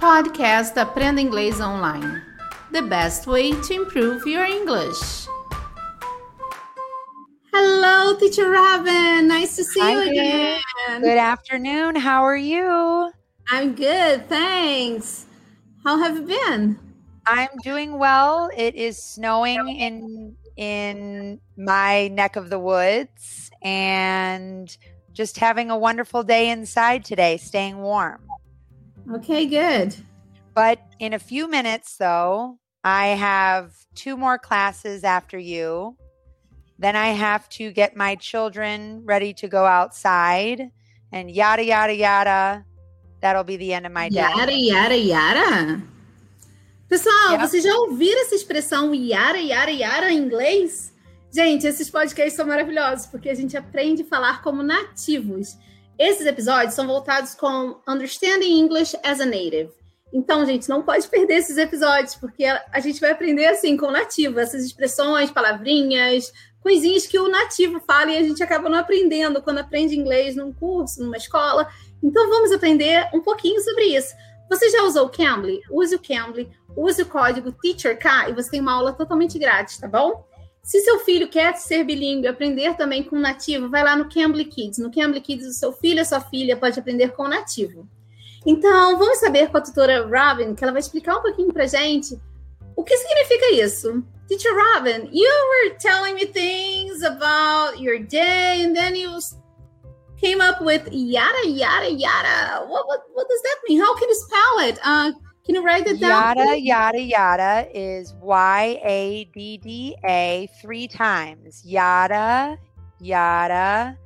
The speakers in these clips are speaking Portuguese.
Podcast Aprenda Inglês Online. The best way to improve your English. Hello, Teacher Robin. Nice to see Hi, you again. Good afternoon. How are you? I'm good, thanks. How have you been? I'm doing well. It is snowing in in my neck of the woods and just having a wonderful day inside today, staying warm. Okay, good. But in a few minutes though, I have two more classes after you. Then I have to get my children ready to go outside and yada yada yada. That'll be the end of my day. Yara, yara, yara. Pessoal, Yep. vocês já ouviram essa expressão yara, yara, yara em inglês? Gente, esses podcasts são maravilhosos porque a gente aprende a falar como nativos. Esses episódios são voltados com Understanding English as a Native. Então, gente, não pode perder esses episódios, porque a gente vai aprender assim com o nativo, essas expressões, palavrinhas, coisinhas que o nativo fala e a gente acaba não aprendendo quando aprende inglês num curso, numa escola. Então, vamos aprender um pouquinho sobre isso. Você já usou o Cambly? Use o Cambly, use o código TEACHERK e você tem uma aula totalmente grátis, tá bom? Se seu filho quer ser bilíngue, aprender também com nativo, vai lá no Cambly Kids. No Cambly Kids, o seu filho a sua filha pode aprender com nativo. Então, vamos saber com a tutora Robin, que ela vai explicar um pouquinho pra gente o que significa isso. Teacher Robin, you were telling me things about your day, and then you came up with yada yada yada. What what, what does that mean? How can you spell it? Uh, can you write it down? Yada please? yada yada is Y A D D A three times. Yada yada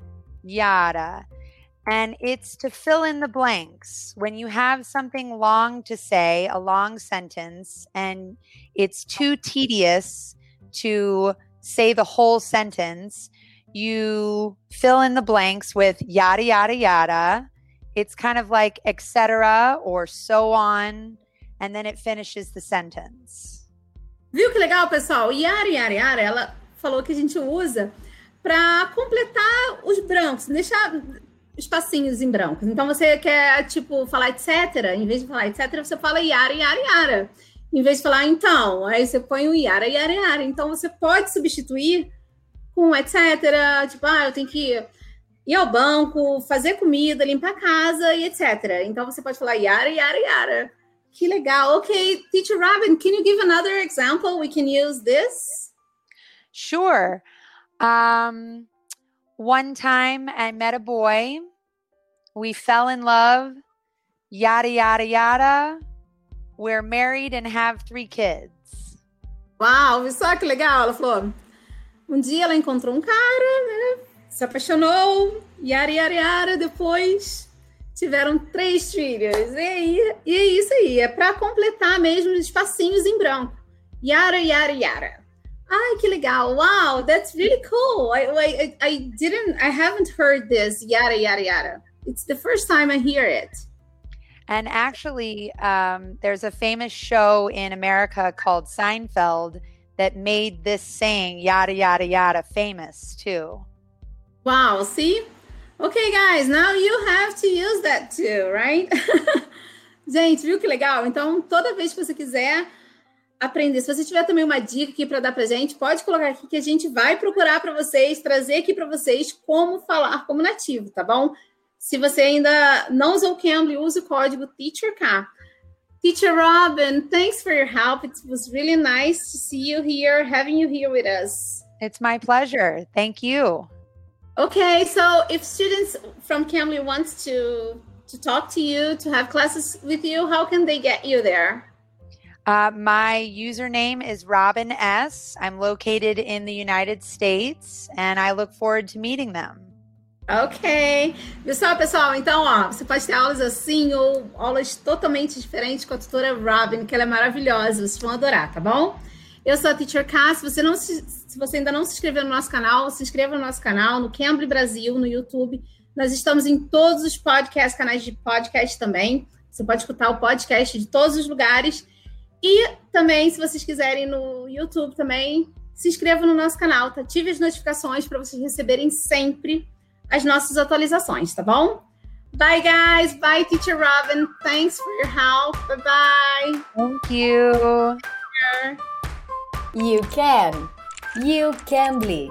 yada. And it's to fill in the blanks. When you have something long to say, a long sentence, and it's too tedious to say the whole sentence, you fill in the blanks with yada yada yada. It's kind of like etc. or so on and then it finishes the sentence. Viu que legal, pessoal? Yara, yara, yara, ela falou que a gente usa para completar os brancos, deixar espacinhos em brancos. Então, você quer, tipo, falar etc. Em vez de falar etc., você fala yara, yara, yara. Em vez de falar então, aí você põe o yara, yara, yara. Então, você pode substituir com etc. Tipo, ah, eu tenho que ir ao banco, fazer comida, limpar a casa e etc. Então, você pode falar yara, yara, yara. Que legal. Okay, Teacher Robin, can you give another example? We can use this. Sure. Um, one time I met a boy. We fell in love. Yada, yada, yada. We're married and have three kids. Uau, viu só que legal. Ela falou: um dia ela encontrou um cara, né? Se apaixonou, yara, yara, yara. Depois tiveram três filhos. E, aí, e é isso aí. É para completar mesmo os espacinhos em branco. Yara, yara, yara. Ai, que legal. Wow, that's really cool. I, I, I didn't, I haven't heard this yada, yada, yada. It's the first time I hear it. And actually, um, there's a famous show in America called Seinfeld that made this saying, yada, yada, yada, famous too. Wow, see? Okay, guys, now you have to use that too, right? Gente, viu que legal? Então, toda vez que você quiser aprender, se você tiver também uma dica aqui para dar pra gente, pode colocar aqui que a gente vai procurar para vocês, trazer aqui para vocês como falar como nativo, tá bom? Se você ainda não usou o Cambly, use o código TEACHERK. Teacher Robin, thanks for your help. It was really nice to see you here, having you here with us. It's my pleasure. Thank you. Okay, so if students from Cambly wants to to talk to you, to have classes with you, how can they get you there? Uh, my username is Robin S. I'm located in the United States and I look forward to meeting them. Ok. Só, pessoal? Então, ó, você pode ter aulas assim ou aulas totalmente diferentes com a tutora Robin, que ela é maravilhosa. Vocês vão adorar, tá bom? Eu sou a Teacher. Se você, não se, se você ainda não se inscreveu no nosso canal, se inscreva no nosso canal, no Cambly Brasil, no YouTube. Nós estamos em todos os podcasts, canais de podcast também. Você pode escutar o podcast de todos os lugares. E também, se vocês quiserem no YouTube também, se inscrevam no nosso canal, tá? Ative as notificações para vocês receberem sempre as nossas atualizações, tá bom? Bye, guys. Bye, Teacher Robin. Thanks for your help. Bye bye. Thank you. You can. You can be.